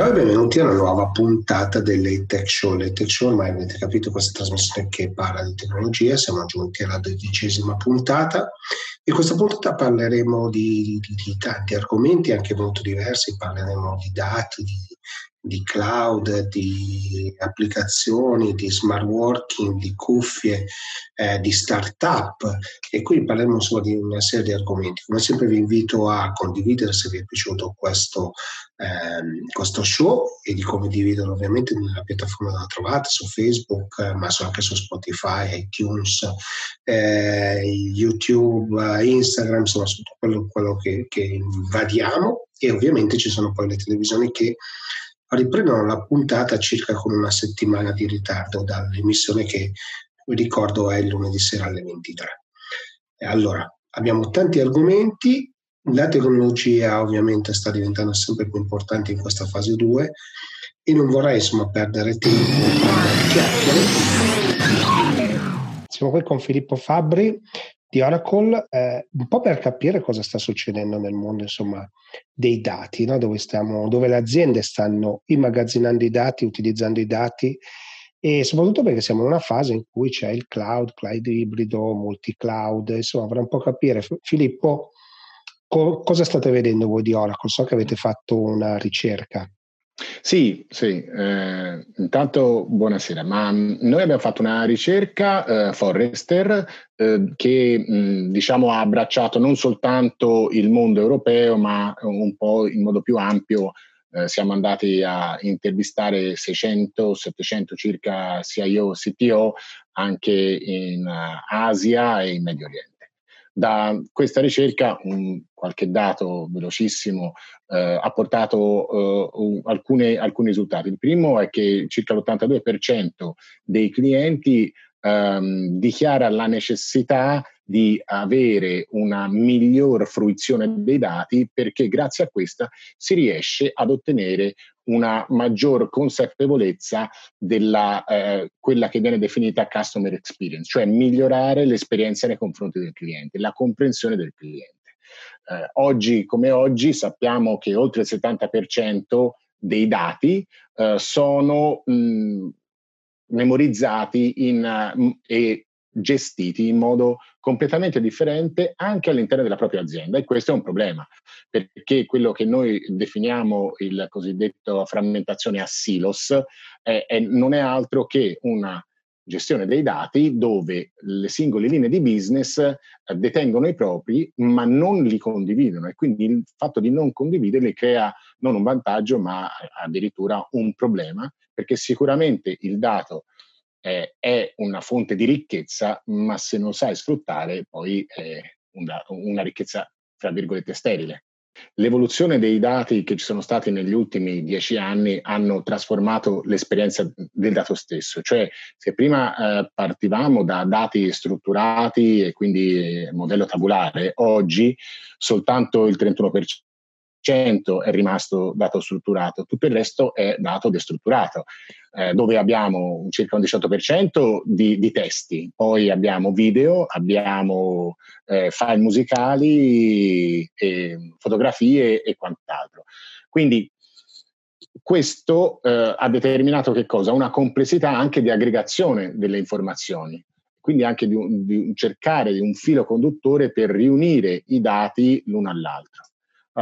E benvenuti alla nuova puntata delle Tech Show. Le Tech Show, ormai avete capito, questa trasmissione che parla di tecnologia. Siamo giunti alla dodicesima puntata e questa puntata parleremo di, di, di tanti argomenti, anche molto diversi. Parleremo di dati, di di cloud, di applicazioni, di smart working, di cuffie, eh, di startup e qui parleremo insomma di una serie di argomenti. Come sempre vi invito a condividere se vi è piaciuto questo, ehm, questo show e di condividerlo ovviamente nella piattaforma dove la trovate, su Facebook, eh, ma anche su Spotify, iTunes, eh, YouTube, Instagram, insomma su tutto quello, quello che, che invadiamo e ovviamente ci sono poi le televisioni che riprendono la puntata circa con una settimana di ritardo dall'emissione che vi ricordo è lunedì sera alle 23. E allora, abbiamo tanti argomenti, la tecnologia ovviamente sta diventando sempre più importante in questa fase 2 e non vorrei insomma perdere tempo a chiacchiere. Siamo qui con Filippo Fabbri di Oracle, eh, un po' per capire cosa sta succedendo nel mondo insomma, dei dati, no? dove, stiamo, dove le aziende stanno immagazzinando i dati, utilizzando i dati e soprattutto perché siamo in una fase in cui c'è il cloud, cloud ibrido, multi-cloud, insomma vorrei un po' capire. Filippo, co- cosa state vedendo voi di Oracle? So che avete fatto una ricerca. Sì, sì, eh, intanto buonasera, ma mm, noi abbiamo fatto una ricerca, eh, Forrester, eh, che mh, mm, diciamo ha abbracciato non soltanto il mondo europeo, ma un po' in modo più ampio. Eh, siamo andati a intervistare 600-700 circa CIO, CTO anche in uh, Asia e in Medio Oriente. Da questa ricerca, un, qualche dato velocissimo, eh, ha portato eh, alcune, alcuni risultati. Il primo è che circa l'82% dei clienti ehm, dichiara la necessità di avere una miglior fruizione dei dati perché grazie a questa si riesce ad ottenere una maggior consapevolezza della eh, quella che viene definita customer experience, cioè migliorare l'esperienza nei confronti del cliente, la comprensione del cliente. Eh, oggi come oggi sappiamo che oltre il 70% dei dati eh, sono mh, memorizzati in, mh, e gestiti in modo completamente differente anche all'interno della propria azienda e questo è un problema perché quello che noi definiamo il cosiddetto frammentazione a silos eh, è, non è altro che una gestione dei dati dove le singole linee di business eh, detengono i propri ma non li condividono e quindi il fatto di non condividerli crea non un vantaggio ma addirittura un problema perché sicuramente il dato eh, è una fonte di ricchezza, ma se non sai sfruttare poi è una, una ricchezza, tra virgolette, sterile. L'evoluzione dei dati che ci sono stati negli ultimi dieci anni hanno trasformato l'esperienza del dato stesso, cioè se prima eh, partivamo da dati strutturati e quindi modello tabulare, oggi soltanto il 31% è rimasto dato strutturato, tutto il resto è dato destrutturato, eh, dove abbiamo circa un 18% di, di, testi, poi abbiamo video, abbiamo eh, file musicali, e fotografie e quant'altro. Quindi questo eh, ha determinato che cosa? Una complessità anche di aggregazione delle informazioni, quindi anche di, un, di cercare di un filo conduttore per riunire i dati l'uno all'altro.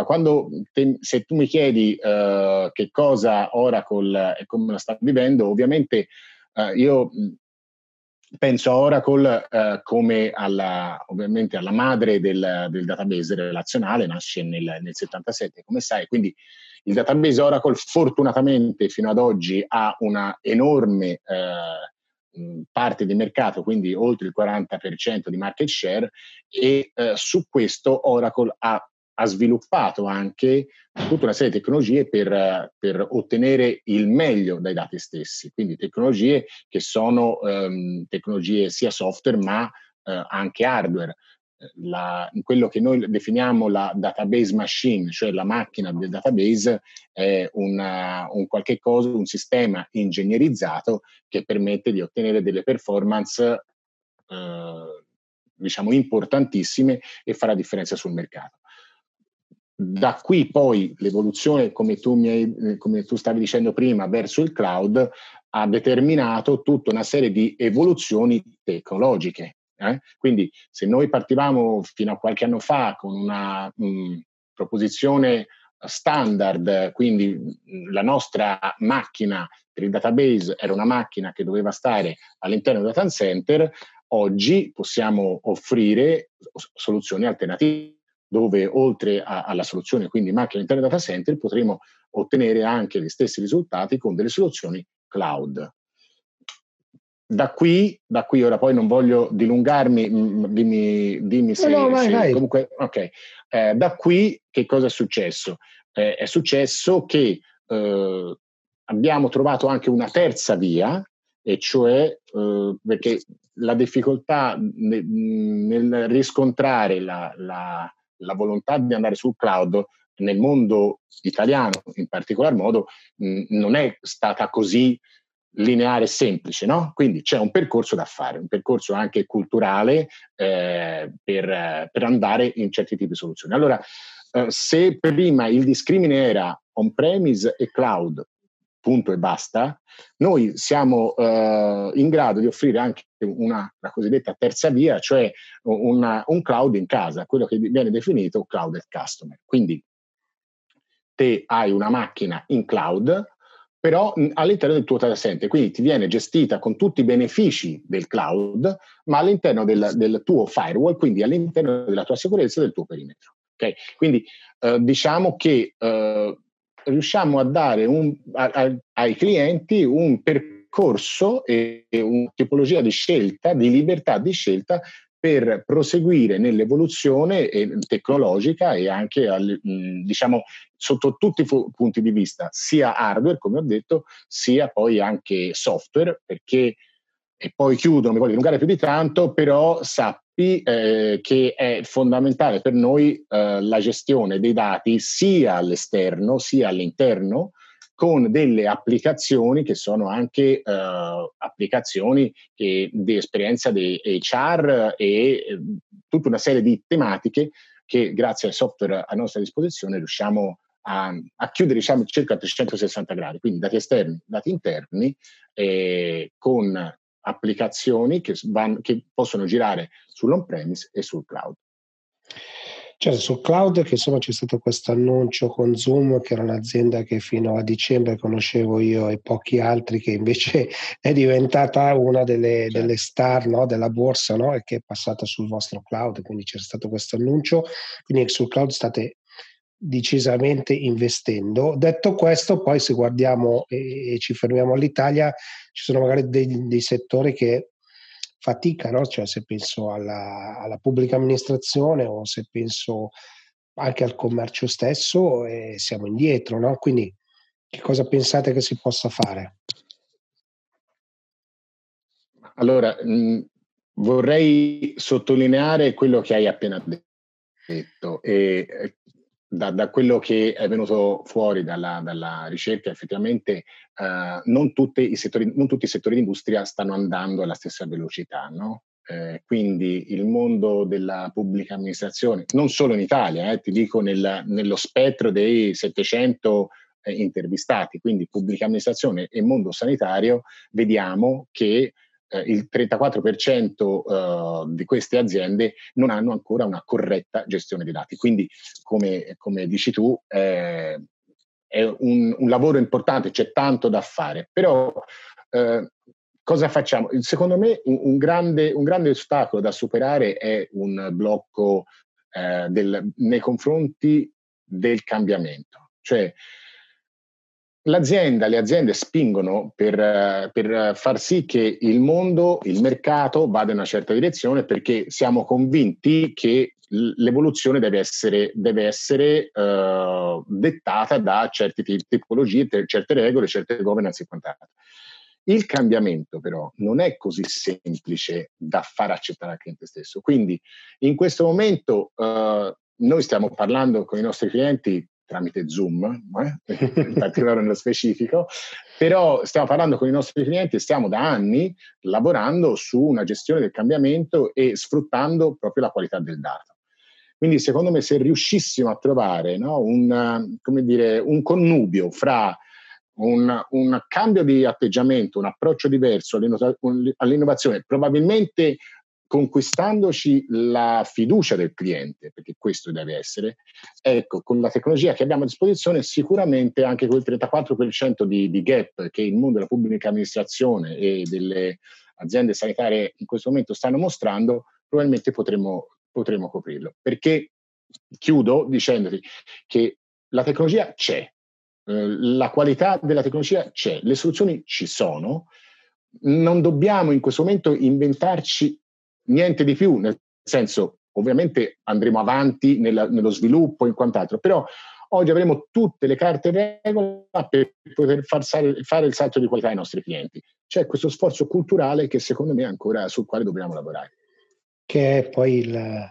Quando te, se tu mi chiedi uh, che cosa Oracle e come la sta vivendo, ovviamente uh, io penso a Oracle uh, come alla, ovviamente alla madre del, del, database relazionale, nasce nel, nel 77, come sai, quindi il database Oracle fortunatamente fino ad oggi ha una enorme parte di mercato, quindi oltre il 40% di market share e eh, su questo Oracle ha ha sviluppato anche tutta una serie di tecnologie per, per, ottenere il meglio dai dati stessi, quindi tecnologie che sono ehm, tecnologie sia software ma eh, anche hardware. La, quello che noi definiamo la database machine, cioè la macchina del database, è una, un cosa, un sistema ingegnerizzato che permette di ottenere delle performance eh, diciamo importantissime e fa la differenza sul mercato da qui poi l'evoluzione, come tu, hai, come tu stavi dicendo prima, verso il cloud ha determinato tutta una serie di evoluzioni tecnologiche. Eh? Quindi se noi partivamo fino a qualche anno fa con una mh, proposizione standard, quindi la nostra macchina per il database era una macchina che doveva stare all'interno del data center, oggi possiamo offrire soluzioni alternative dove oltre a, alla soluzione quindi macchina all'interno data center potremo ottenere anche gli stessi risultati con delle soluzioni cloud. Da qui, da qui ora poi non voglio dilungarmi, dimmi, dimmi se, no, no, vai, se vai. comunque, ok, eh, da qui che cosa è successo? Eh, è successo che eh, abbiamo trovato anche una terza via, e cioè eh, perché la difficoltà nel, nel riscontrare la, la, la, volontà di andare sul cloud nel mondo italiano in particolar modo non è stata così lineare e semplice, no? Quindi c'è un percorso da fare, un percorso anche culturale eh, per, per, andare in certi tipi di soluzioni. Allora, eh, se prima il discrimine era on-premise e cloud, punto e basta, noi siamo eh, in grado di offrire anche una, la cosiddetta terza via, cioè una, un cloud in casa, quello che viene definito cloud at customer. Quindi te hai una macchina in cloud, però all'interno del tuo data center, quindi ti viene gestita con tutti i benefici del cloud, ma all'interno del, del tuo firewall, quindi all'interno della tua sicurezza e del tuo perimetro. Okay? Quindi eh, diciamo che eh, riusciamo a dare un, a, a, ai clienti un percorso e, e una tipologia di scelta, di libertà di scelta per proseguire nell'evoluzione tecnologica e anche al, diciamo sotto tutti i fu- punti di vista, sia hardware, come ho detto, sia poi anche software, perché e poi chiudo, non mi voglio dilungare più di tanto, però eh, che è fondamentale per noi eh, la gestione dei dati sia all'esterno sia all'interno con delle applicazioni che sono anche eh, applicazioni che, di esperienza di HR e eh, tutta una serie di tematiche che grazie al software a nostra disposizione riusciamo a, a chiudere diciamo, circa 360 gradi, quindi dati esterni, dati interni, eh, con applicazioni che, van, che possono girare sull'on-premise e sul cloud. Certo, sul cloud che insomma c'è stato questo annuncio con Zoom, che era un'azienda che fino a dicembre conoscevo io e pochi altri, che invece è diventata una delle, certo. delle star no, della borsa no, e che è passata sul vostro cloud, quindi c'è stato questo annuncio, quindi sul cloud state decisamente investendo. Detto questo, poi se guardiamo e, e ci fermiamo all'Italia, ci sono magari dei, dei settori che faticano, cioè se penso alla, alla, pubblica amministrazione o se penso anche al commercio stesso, eh, siamo indietro, no? Quindi che cosa pensate che si possa fare? Allora, mh, vorrei sottolineare quello che hai appena detto e da, da, quello che è venuto fuori dalla, dalla ricerca, effettivamente eh, non, settori, non, tutti i settori di industria stanno andando alla stessa velocità. No? Eh, quindi il mondo della pubblica amministrazione, non solo in Italia, eh, ti dico nel, nello spettro dei 700 eh, intervistati, quindi pubblica amministrazione e mondo sanitario, vediamo che eh, il 34% eh, di queste aziende non hanno ancora una corretta gestione dei dati. Quindi, come, come dici tu, eh, è un, un, lavoro importante, c'è tanto da fare, però eh, cosa facciamo? Secondo me un, un, grande, un, grande, ostacolo da superare è un blocco eh, del, nei confronti del cambiamento. Cioè, l'azienda, le aziende spingono per, per, far sì che il mondo, il mercato vada in una certa direzione perché siamo convinti che l'evoluzione deve essere, deve essere uh, dettata da certe tipologie, certe regole, certe governance e quant'altro. Il cambiamento però non è così semplice da far accettare al cliente stesso. Quindi in questo momento uh, noi stiamo parlando con i nostri clienti tramite Zoom, eh? in particolare nello specifico, però stiamo parlando con i nostri clienti e stiamo da anni lavorando su una gestione del cambiamento e sfruttando proprio la qualità del dato. Quindi secondo me se riuscissimo a trovare no, un, dire, un, connubio fra un, un, cambio di atteggiamento, un approccio diverso all'innovazione, probabilmente conquistandoci la fiducia del cliente, perché questo deve essere, ecco, con la tecnologia che abbiamo a disposizione, sicuramente anche quel 34% di, di gap che il mondo della pubblica amministrazione e delle aziende sanitarie in questo momento stanno mostrando, probabilmente potremo, potremo coprirlo. Perché chiudo dicendoti che la tecnologia c'è, eh, la qualità della tecnologia c'è, le soluzioni ci sono, non dobbiamo in questo momento inventarci niente di più, nel senso ovviamente andremo avanti nella, nello sviluppo e quant'altro, però oggi avremo tutte le carte in regola per poter far sale, fare il salto di qualità ai nostri clienti. C'è questo sforzo culturale che secondo me è ancora sul quale dobbiamo lavorare. Che è poi il,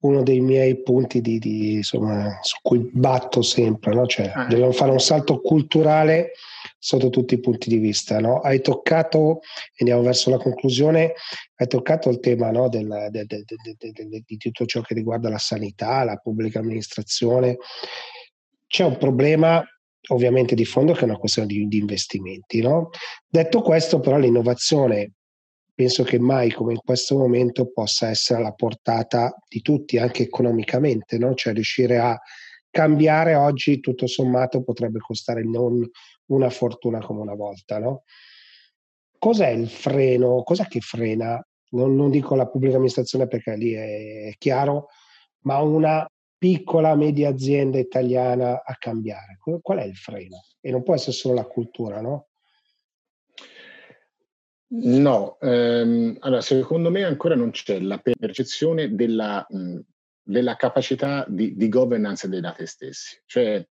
uno dei miei punti di, di, insomma, su cui batto sempre, no? cioè, ah. dobbiamo fare un salto culturale sotto tutti i punti di vista. No? Hai toccato, andiamo verso la conclusione, hai toccato il tema no, del, del, del, di tutto ciò che riguarda la sanità, la pubblica amministrazione. C'è un problema ovviamente di fondo che è una questione di, di investimenti. No? Detto questo, però, l'innovazione penso che mai come in questo momento possa essere alla portata di tutti, anche economicamente, no? cioè riuscire a cambiare oggi tutto sommato potrebbe costare non una fortuna come una volta. No? Cos'è il freno? Cos'è che frena? Non, non dico la pubblica amministrazione perché lì è, è chiaro, ma una piccola media azienda italiana a cambiare. Qual è il freno? E non può essere solo la cultura, no? No, ehm, allora secondo me ancora non c'è la percezione della, mh, della capacità di, di, governance dei dati stessi. Cioè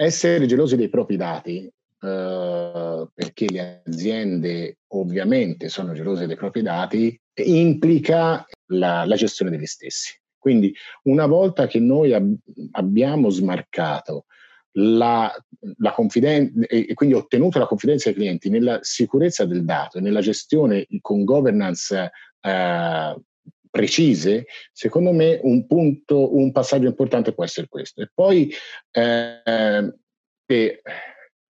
essere gelosi dei propri dati, eh, perché le aziende ovviamente sono gelose dei propri dati, implica la, la gestione degli stessi. Quindi una volta che noi ab- abbiamo smarcato la, la confidenza e quindi ottenuto la confidenza dei clienti nella sicurezza del dato e nella gestione con governance eh, precise, secondo me un punto, un passaggio importante può essere questo. E poi eh, eh,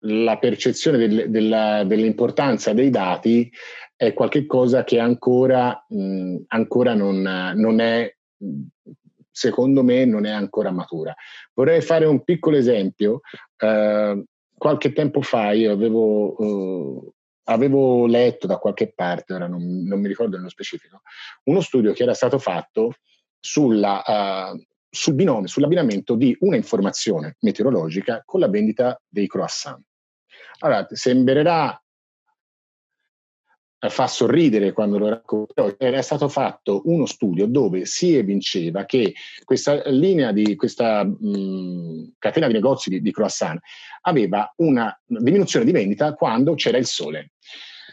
la percezione del, della, dell'importanza dei dati è qualcosa che ancora, mh, ancora non, non è secondo me non è ancora matura. Vorrei fare un piccolo esempio. Uh, qualche tempo fa io avevo, uh, avevo, letto da qualche parte, ora non, non, mi ricordo nello specifico, uno studio che era stato fatto sulla, uh, sul binomio, sull'abbinamento di una informazione meteorologica con la vendita dei croissant. Allora, sembrerà fa sorridere quando lo racconto, era stato fatto uno studio dove si evinceva che questa linea di questa mh, catena di negozi di, di croissant aveva una diminuzione di vendita quando c'era il sole.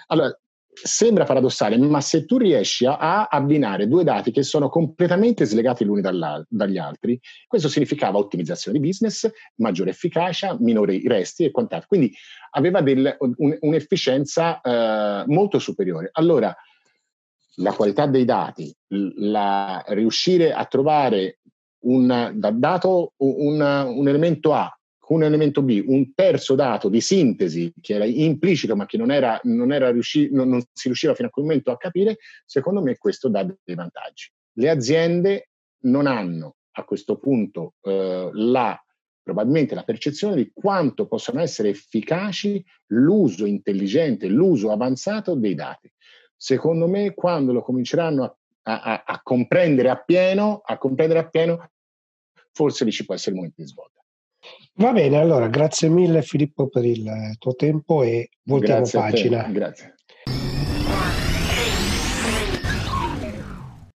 Allora, sembra paradossale, ma se tu riesci a, abbinare due dati che sono completamente slegati l'uni dagli altri, questo significava ottimizzazione di business, maggiore efficacia, minori resti e quant'altro. Quindi aveva del, un, un'efficienza eh, molto superiore. Allora, la qualità dei dati, la, riuscire a trovare un, da dato un, un elemento A un elemento B, un terzo dato di sintesi che era implicito ma che non, era, non, era riusci- non, non si riusciva fino a quel momento a capire, secondo me questo dà dei vantaggi. Le aziende non hanno a questo punto eh, la, probabilmente la percezione di quanto possono essere efficaci l'uso intelligente, l'uso avanzato dei dati. Secondo me, quando lo cominceranno a, a, a comprendere appieno, a comprendere appieno, forse lì ci può essere il momento di svolta. Va bene, allora grazie mille Filippo per il tuo tempo e voltiamo grazie pagina. Grazie.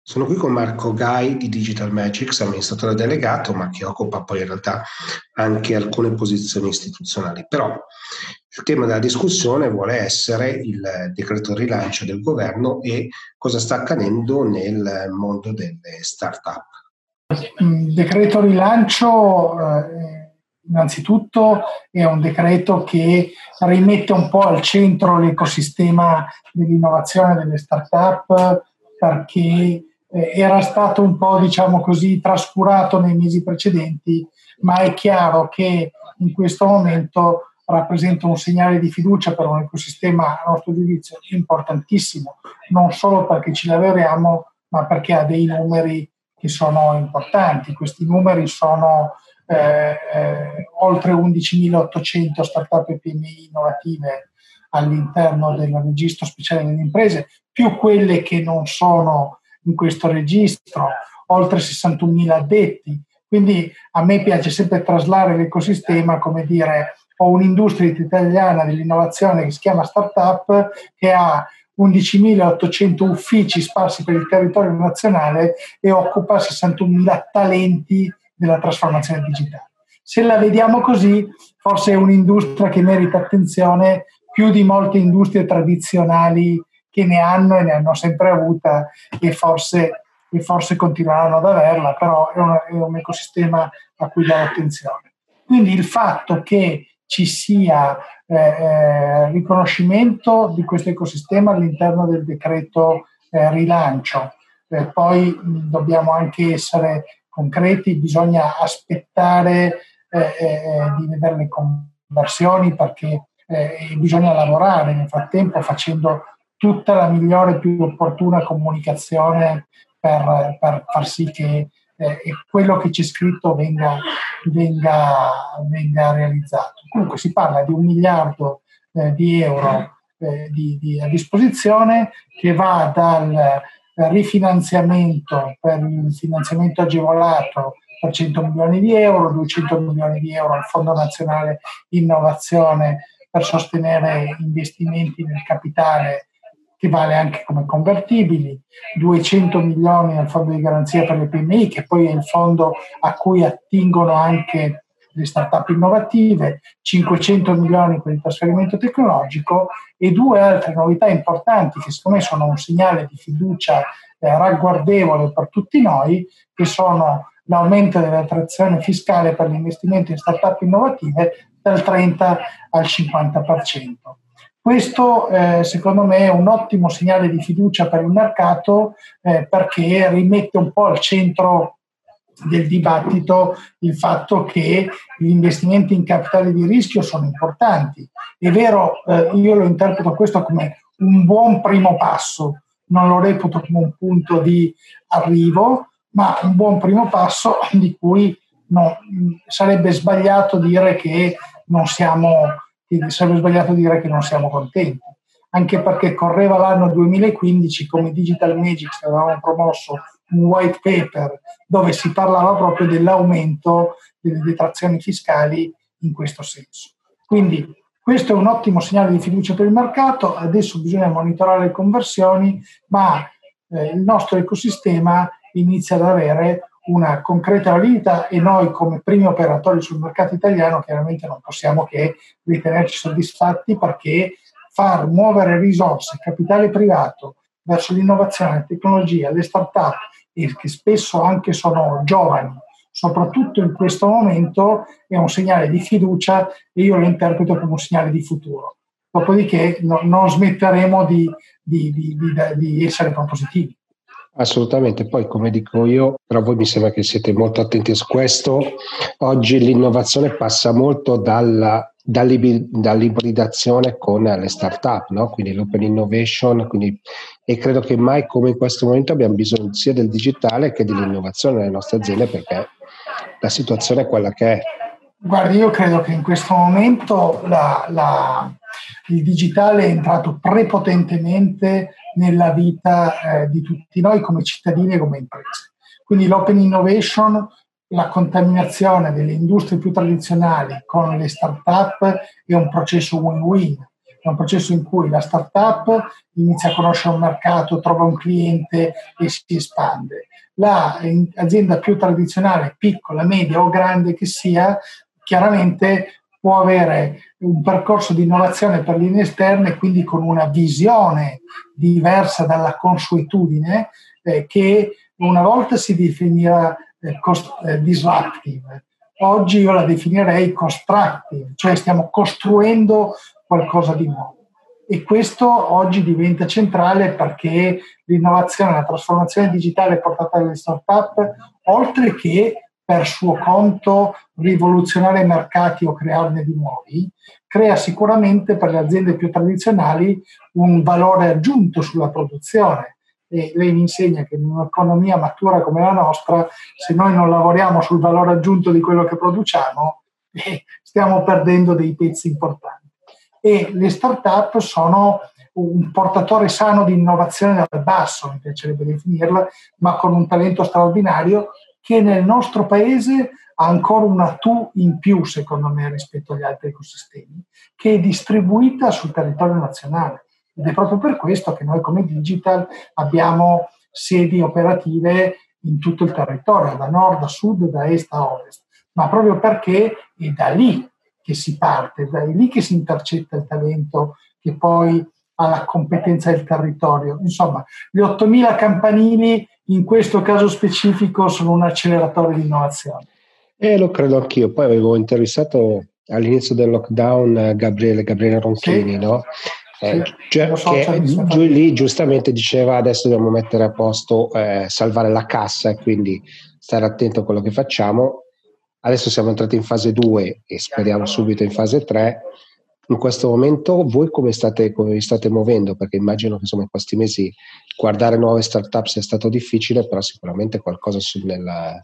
Sono qui con Marco Gai di Digital Magics, amministratore delegato, ma che occupa poi in realtà anche alcune posizioni istituzionali. Però il tema della discussione vuole essere il decreto rilancio del governo e cosa sta accadendo nel mondo delle start-up. Il decreto rilancio eh, innanzitutto è un decreto che rimette un po' al centro l'ecosistema dell'innovazione delle start-up perché eh, era stato un po', diciamo così, trascurato nei mesi precedenti, ma è chiaro che in questo momento rappresenta un segnale di fiducia per un ecosistema, a nostro giudizio, importantissimo, non solo perché ci lavoriamo, ma perché ha dei numeri che sono importanti. Questi numeri sono eh, eh, oltre 11.800 start-up e PMI innovative all'interno del registro speciale delle imprese, più quelle che non sono in questo registro, oltre 61.000 addetti. Quindi a me piace sempre traslare l'ecosistema come dire ho un'industria italiana dell'innovazione che si chiama Startup che ha 11.800 uffici sparsi per il territorio nazionale e occupa 61.000 talenti della trasformazione digitale. Se la vediamo così, forse è un'industria che merita attenzione più di molte industrie tradizionali che ne hanno e ne hanno sempre avuta e forse, e forse continueranno ad averla, però è un, è un ecosistema a cui dare attenzione. Quindi il fatto che ci sia eh, eh, riconoscimento di questo ecosistema all'interno del decreto eh, rilancio. Eh, poi mh, dobbiamo anche essere concreti, bisogna aspettare eh, eh, di vedere le conversioni perché bisogna lavorare nel frattempo facendo tutta la migliore e più opportuna comunicazione per, per far sì che eh, quello che c'è scritto venga, venga, venga, realizzato. Comunque si parla di un miliardo eh, di euro eh, di, di, a disposizione che va dal rifinanziamento per il finanziamento agevolato per 100 milioni di euro, 200 milioni di euro al Fondo Nazionale Innovazione per sostenere investimenti nel capitale che vale anche come convertibili, 200 milioni al fondo di garanzia per le PMI, che poi è il fondo a cui attingono anche le start-up innovative, 500 milioni per il trasferimento tecnologico e due altre novità importanti che secondo me sono un segnale di fiducia eh, ragguardevole per tutti noi, che sono l'aumento dell'attrazione fiscale per l'investimento in start-up innovative dal 30 al 50%. Questo eh, secondo me è un ottimo segnale di fiducia per il mercato eh, perché rimette un po' al centro del dibattito il fatto che gli investimenti in capitale di rischio sono importanti. È vero, eh, io lo interpreto questo come un buon primo passo, non lo reputo come un punto di arrivo, ma un buon primo passo di cui no, sarebbe sbagliato dire che non siamo sarebbe sbagliato dire che non siamo contenti, anche perché correva l'anno 2015 come Digital Magics avevamo promosso un white paper dove si parlava proprio dell'aumento delle detrazioni fiscali in questo senso. Quindi questo è un ottimo segnale di fiducia per il mercato, adesso bisogna monitorare le conversioni, ma eh, il nostro ecosistema inizia ad avere una concreta validità e noi come primi operatori sul mercato italiano chiaramente non possiamo che ritenerci soddisfatti perché far muovere risorse, capitale privato verso l'innovazione, la tecnologia, le start-up, che spesso anche sono giovani, soprattutto in questo momento, è un segnale di fiducia e io lo interpreto come un segnale di futuro. Dopodiché no, non smetteremo di, di, di, di essere propositivi. Assolutamente, poi come dico io, però voi mi sembra che siete molto attenti su questo, oggi l'innovazione passa molto dalla, dall'ibridazione con le start-up, no? quindi l'open innovation, quindi, e credo che mai come in questo momento abbiamo bisogno sia del digitale che dell'innovazione nelle nostre aziende perché la situazione è quella che è. Guardi, io credo che in questo momento la, la, il digitale è entrato prepotentemente nella vita eh, di tutti noi come cittadini e come imprese. Quindi l'open innovation, la contaminazione delle industrie più tradizionali con le start-up è un processo win-win, è un processo in cui la start-up inizia a conoscere un mercato, trova un cliente e si espande. L'azienda più tradizionale, piccola, media o grande che sia, chiaramente può avere un percorso di innovazione per linee esterne, quindi con una visione diversa dalla consuetudine, eh, che una volta si definiva eh, cost- eh, disruptive. Oggi io la definirei constructive, cioè stiamo costruendo qualcosa di nuovo. E questo oggi diventa centrale perché l'innovazione, la trasformazione digitale portata dalle start-up, oltre che per suo conto rivoluzionare mercati o crearne di nuovi, crea sicuramente per le aziende più tradizionali un valore aggiunto sulla produzione. E lei mi insegna che in un'economia matura come la nostra, se noi non lavoriamo sul valore aggiunto di quello che produciamo, eh, stiamo perdendo dei pezzi importanti. E le start-up sono un portatore sano di innovazione dal basso, mi piacerebbe definirla, ma con un talento straordinario che nel nostro paese ha ancora una tu in più, secondo me, rispetto agli altri ecosistemi, che è distribuita sul territorio nazionale. Ed è proprio per questo che noi come Digital abbiamo sedi operative in tutto il territorio, da nord a sud, da est a ovest, ma proprio perché è da lì che si parte, da lì che si intercetta il talento che poi ha la competenza del territorio. Insomma, gli 8.000 campanili in questo caso specifico sono un acceleratore di innovazione. Eh, lo credo anch'io. Poi avevo intervistato all'inizio del lockdown eh, Gabriele, Gabriele Ronchini, sì. no? Eh, cioè, so, che giù, lì giustamente diceva adesso dobbiamo mettere a posto, eh, salvare la cassa e quindi stare attento a quello che facciamo. Adesso siamo entrati in fase 2 e speriamo subito in fase 3 in questo momento voi come state, come state muovendo? Perché immagino che insomma, in questi mesi guardare nuove startup sia stato difficile, però sicuramente qualcosa nella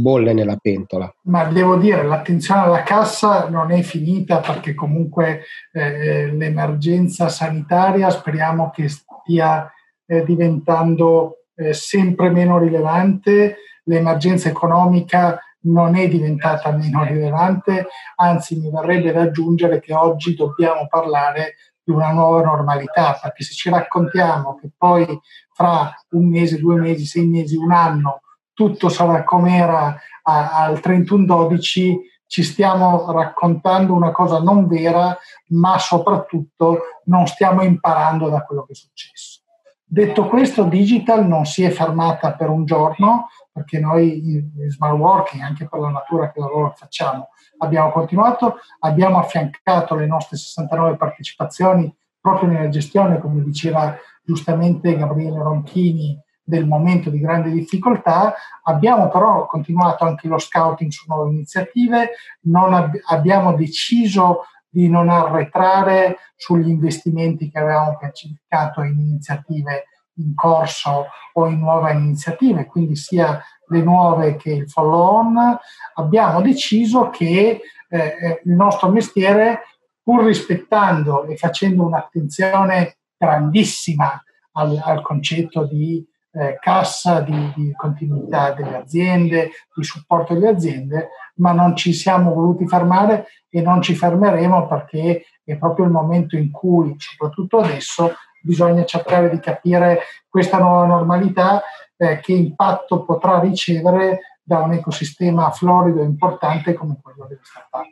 bolle nella pentola. Ma devo dire, l'attenzione alla cassa non è finita perché comunque eh, l'emergenza sanitaria speriamo che stia eh, diventando eh, sempre meno rilevante, l'emergenza economica non è diventata meno rilevante, anzi mi verrebbe da aggiungere che oggi dobbiamo parlare di una nuova normalità, perché se ci raccontiamo che poi fra un mese, due mesi, sei mesi, un anno, tutto sarà come era al 31-12, ci stiamo raccontando una cosa non vera, ma soprattutto non stiamo imparando da quello che è successo. Detto questo, Digital non si è fermata per un giorno, perché noi in smart working, anche per la natura che lavoro facciamo, abbiamo continuato, abbiamo affiancato le nostre 69 partecipazioni proprio nella gestione, come diceva giustamente Gabriele Ronchini, del momento di grande difficoltà. Abbiamo però continuato anche lo scouting su nuove iniziative, ab- abbiamo deciso di non arretrare sugli investimenti che avevamo pianificato in iniziative in corso o in nuove iniziative, quindi sia le nuove che il follow-on, abbiamo deciso che eh, eh, il nostro mestiere, pur rispettando e facendo un'attenzione grandissima al, al concetto di eh, cassa, di, di, continuità delle aziende, di supporto delle aziende, ma non ci siamo voluti fermare e non ci fermeremo perché è proprio il momento in cui, soprattutto adesso, bisogna cercare di capire questa nuova normalità, eh, che impatto potrà ricevere da un ecosistema florido e importante come quello delle start-up.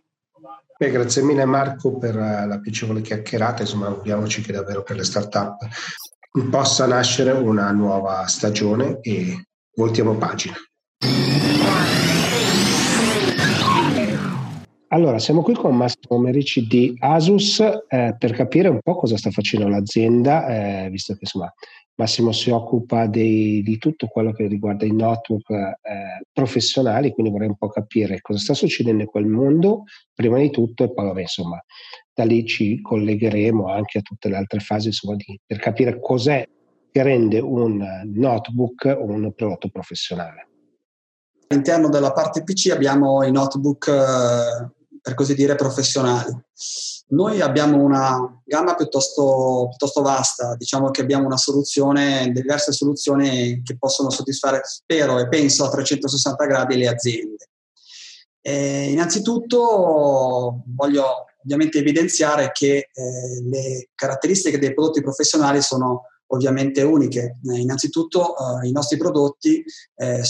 Beh, grazie mille Marco per eh, la piacevole chiacchierata, insomma auguriamoci che davvero per le start-up possa nascere una nuova stagione e voltiamo pagina. Allora, siamo qui con Massimo Merici di Asus eh, per capire un po' cosa sta facendo l'azienda, eh, visto che insomma Massimo si occupa dei, di tutto quello che riguarda i notebook eh, professionali, quindi vorrei un po' capire cosa sta succedendo in quel mondo, prima di tutto, e poi vabbè, insomma, da lì ci collegheremo anche a tutte le altre fasi insomma, di, per capire cos'è che rende un notebook un prodotto professionale. All'interno della parte PC abbiamo i notebook eh, per così dire, professionali. Noi abbiamo una gamma piuttosto, piuttosto, vasta, diciamo che abbiamo una soluzione, diverse soluzioni che possono soddisfare, spero e penso, a 360 gradi le aziende. E innanzitutto voglio ovviamente evidenziare che eh, le caratteristiche dei prodotti professionali sono ovviamente uniche. Eh, innanzitutto eh, i nostri prodotti eh,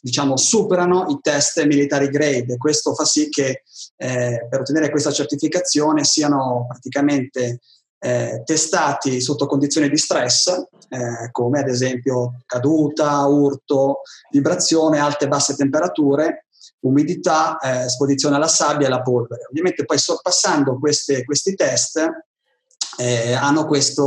diciamo, superano i test military grade questo fa sì che eh, per ottenere questa certificazione siano praticamente eh, testati sotto condizioni di stress eh, come ad esempio caduta, urto, vibrazione, alte e basse temperature umidità, esposizione alla sabbia e alla polvere. Ovviamente poi sorpassando queste, questi test eh, hanno questa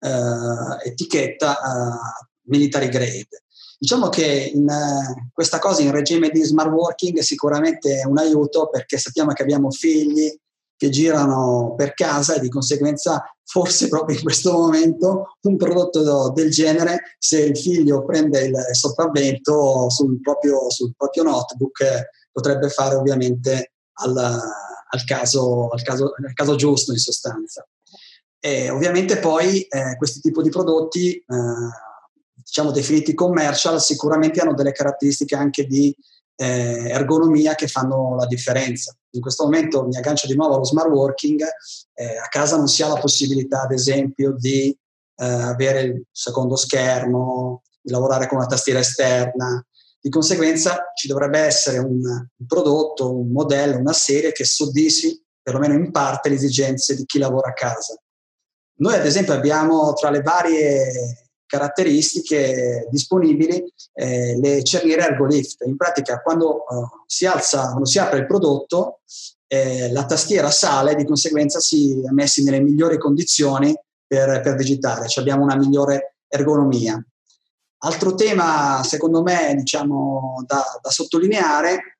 eh, etichetta eh, military grade. Diciamo che in, eh, questa cosa in regime di smart working è sicuramente un aiuto perché sappiamo che abbiamo figli che girano per casa e di conseguenza forse proprio in questo momento un prodotto del genere, se il figlio prende il sopravvento sul proprio, sul proprio notebook, potrebbe fare ovviamente al, al, caso, al, caso, al caso giusto in sostanza. E ovviamente poi eh, questi tipi di prodotti, eh, diciamo definiti commercial, sicuramente hanno delle caratteristiche anche di eh, ergonomia che fanno la differenza. In questo momento mi aggancio di nuovo allo smart working, eh, a casa non si ha la possibilità, ad esempio, di eh, avere il secondo schermo, di lavorare con una tastiera esterna. Di conseguenza ci dovrebbe essere un, un prodotto, un modello, una serie che soddisfi perlomeno in parte le esigenze di chi lavora a casa. Noi ad esempio abbiamo tra le varie caratteristiche disponibili eh, le cerniere ergolift. In pratica quando uh, si alza, quando si apre il prodotto, eh, la tastiera sale, di conseguenza si è messi nelle migliori condizioni per, per digitare, cioè abbiamo una migliore ergonomia. Altro tema, secondo me, diciamo, da, da sottolineare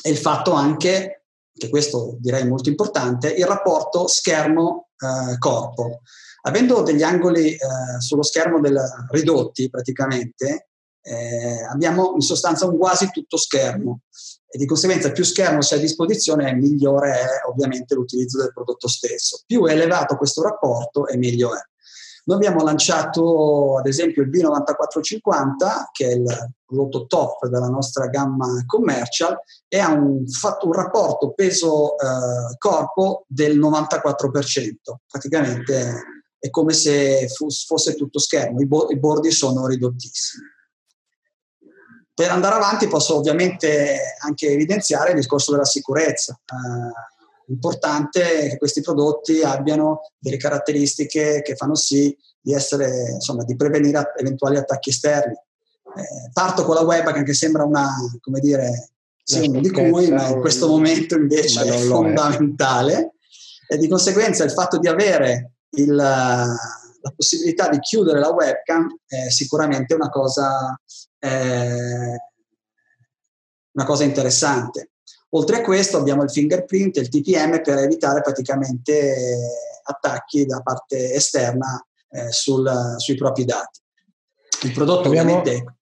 è il fatto anche, che questo direi molto importante, il rapporto schermo-corpo. Eh, Avendo degli angoli eh, sullo schermo del, ridotti praticamente, eh, abbiamo in sostanza un quasi tutto schermo e di conseguenza più schermo ha a disposizione migliore è ovviamente l'utilizzo del prodotto stesso. Più è elevato questo rapporto e meglio è. Noi abbiamo lanciato ad esempio il B9450 che è il prodotto top della nostra gamma commercial e ha un, un rapporto peso-corpo eh, del 94%, praticamente è come se fosse tutto schermo, i, bo- i bordi sono ridottissimi. Per andare avanti posso ovviamente anche evidenziare il discorso della sicurezza. Eh, importante che questi prodotti abbiano delle caratteristiche che fanno sì di, essere, insomma, di prevenire eventuali attacchi esterni. Eh, parto con la webcam che sembra una, come dire, segno di cui, ma in questo momento invece è fondamentale. È. E di conseguenza il fatto di avere il, la possibilità di chiudere la webcam è sicuramente una cosa, eh, una cosa interessante. Oltre a questo abbiamo il fingerprint e il TPM per evitare praticamente attacchi da parte esterna eh, sul, sui propri dati. Il prodotto abbiamo, ovviamente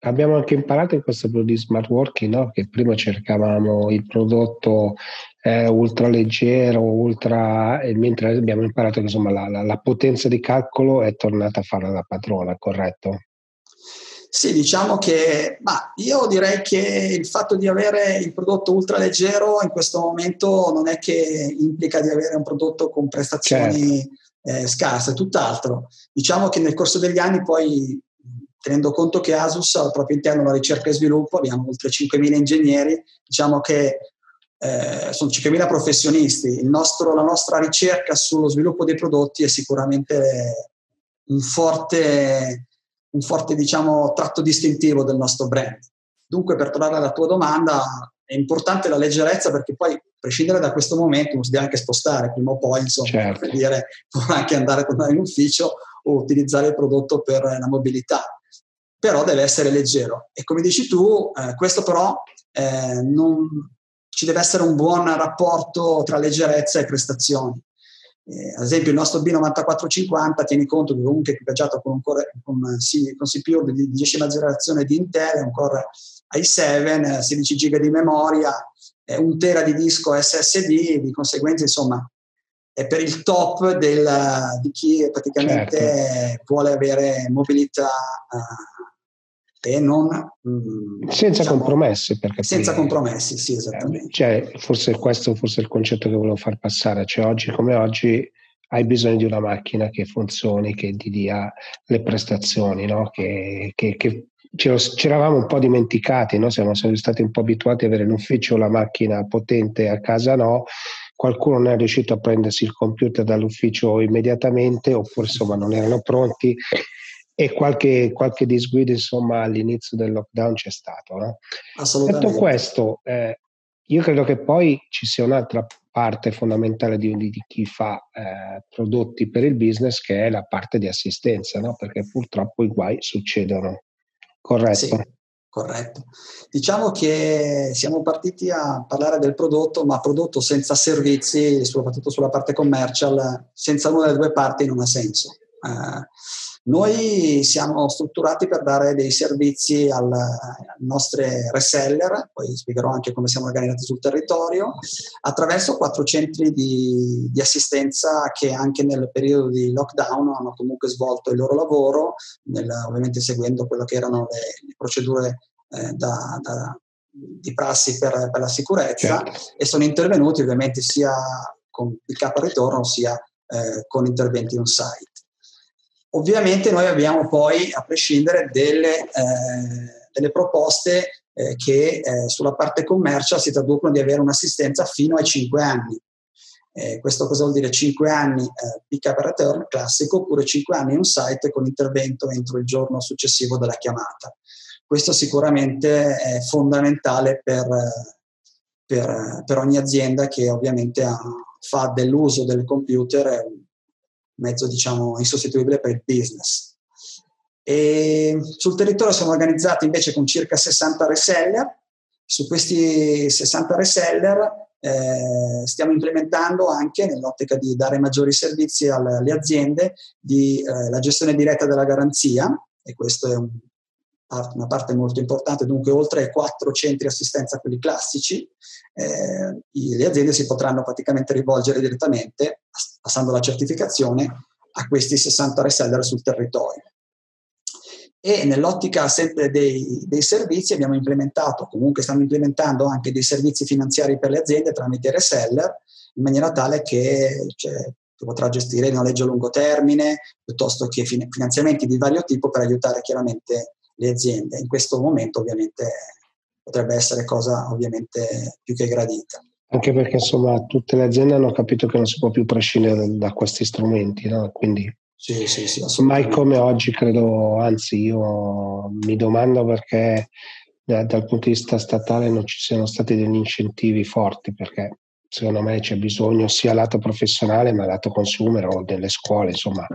abbiamo anche imparato in questo periodo di smart working no? che prima cercavamo il prodotto eh, ultra leggero, ultra, mentre abbiamo imparato che insomma, la, la, la, potenza di calcolo è tornata a farla da padrona, corretto? Sì, diciamo che ma io direi che il fatto di avere il prodotto ultra leggero in questo momento non è che implica di avere un prodotto con prestazioni certo. eh, scarse, tutt'altro. Diciamo che nel corso degli anni poi tenendo conto che Asus ha al proprio interno la ricerca e sviluppo, abbiamo oltre 5.000 ingegneri, diciamo che eh, sono 5.000 professionisti, nostro, la nostra ricerca sullo sviluppo dei prodotti è sicuramente un forte, un forte diciamo, tratto distintivo del nostro brand. Dunque, per tornare alla tua domanda, è importante la leggerezza perché poi, a prescindere da questo momento, si deve anche spostare prima o poi, insomma, certo. per dire, può anche andare a tornare in ufficio o utilizzare il prodotto per la mobilità. Però deve essere leggero. E come dici tu, eh, questo però eh, non, ci deve essere un buon rapporto tra leggerezza e prestazioni. Eh, ad esempio il nostro B9450 tieni conto che comunque è equipaggiato con un core con, con CPU di decima generazione di Intel, un core i7, 16 GB di memoria, eh, un tera di disco SSD, di conseguenza insomma è per il top del, di chi praticamente certo. vuole avere mobilità uh, e non... Mh, mm, senza diciamo, compromessi. Perché senza compromessi, sì, esattamente. Cioè, forse questo forse è il concetto che volevo far passare. Cioè, oggi come oggi hai bisogno di una macchina che funzioni, che ti dia le prestazioni, no? che, che, che ci eravamo un po' dimenticati, no? siamo stati un po' abituati ad avere in ufficio la macchina potente, a casa no, qualcuno non è riuscito a prendersi il computer dall'ufficio immediatamente oppure insomma non erano pronti e qualche, qualche disguido insomma all'inizio del lockdown c'è stato. No? Detto questo, eh, io credo che poi ci sia un'altra parte fondamentale di, di chi fa eh, prodotti per il business che è la parte di assistenza, no? perché purtroppo i guai succedono. Corretto. Sì, corretto. Diciamo che siamo partiti a parlare del prodotto, ma prodotto senza servizi, soprattutto sulla parte commercial, senza una delle due parti non ha senso. Eh, noi siamo strutturati per dare dei servizi al, ai nostri reseller, poi spiegherò anche come siamo organizzati sul territorio, attraverso quattro centri di, di, assistenza che anche nel periodo di lockdown hanno comunque svolto il loro lavoro, nel, ovviamente seguendo quello che erano le, le procedure eh, da, da, di prassi per, per la sicurezza certo. e sono intervenuti ovviamente sia con il capo ritorno sia eh, con interventi on site. Ovviamente noi abbiamo poi, a prescindere, delle, eh, delle proposte eh, che eh, sulla parte commercial si traducono di avere un'assistenza fino ai 5 anni. Eh, questo cosa vuol dire 5 anni eh, pick up return classico oppure 5 anni on site con intervento entro il giorno successivo della chiamata. Questo sicuramente è fondamentale per, per, per ogni azienda che ovviamente ha, fa dell'uso del computer mezzo diciamo insostituibile per il business. E sul territorio siamo organizzati invece con circa 60 reseller. Su questi 60 reseller eh, stiamo implementando anche nell'ottica di dare maggiori servizi alle, aziende di eh, la gestione diretta della garanzia e questo è un, una parte molto importante, dunque oltre ai quattro centri assistenza, quelli classici, eh, le aziende si potranno praticamente rivolgere direttamente, passando la certificazione, a questi 60 reseller sul territorio. E nell'ottica sempre dei, dei, servizi abbiamo implementato, comunque stiamo implementando anche dei servizi finanziari per le aziende tramite reseller, in maniera tale che cioè, potrà gestire il noleggio a lungo termine, piuttosto che finanziamenti di vario tipo per aiutare chiaramente le aziende. In questo momento ovviamente potrebbe essere cosa ovviamente più che gradita. Anche perché insomma tutte le aziende hanno capito che non si può più prescindere da questi strumenti, no? quindi sì, sì, sì, mai come oggi credo, anzi io mi domando perché dal punto di vista statale non ci siano stati degli incentivi forti perché secondo me c'è bisogno sia lato professionale ma lato consumer o delle scuole, insomma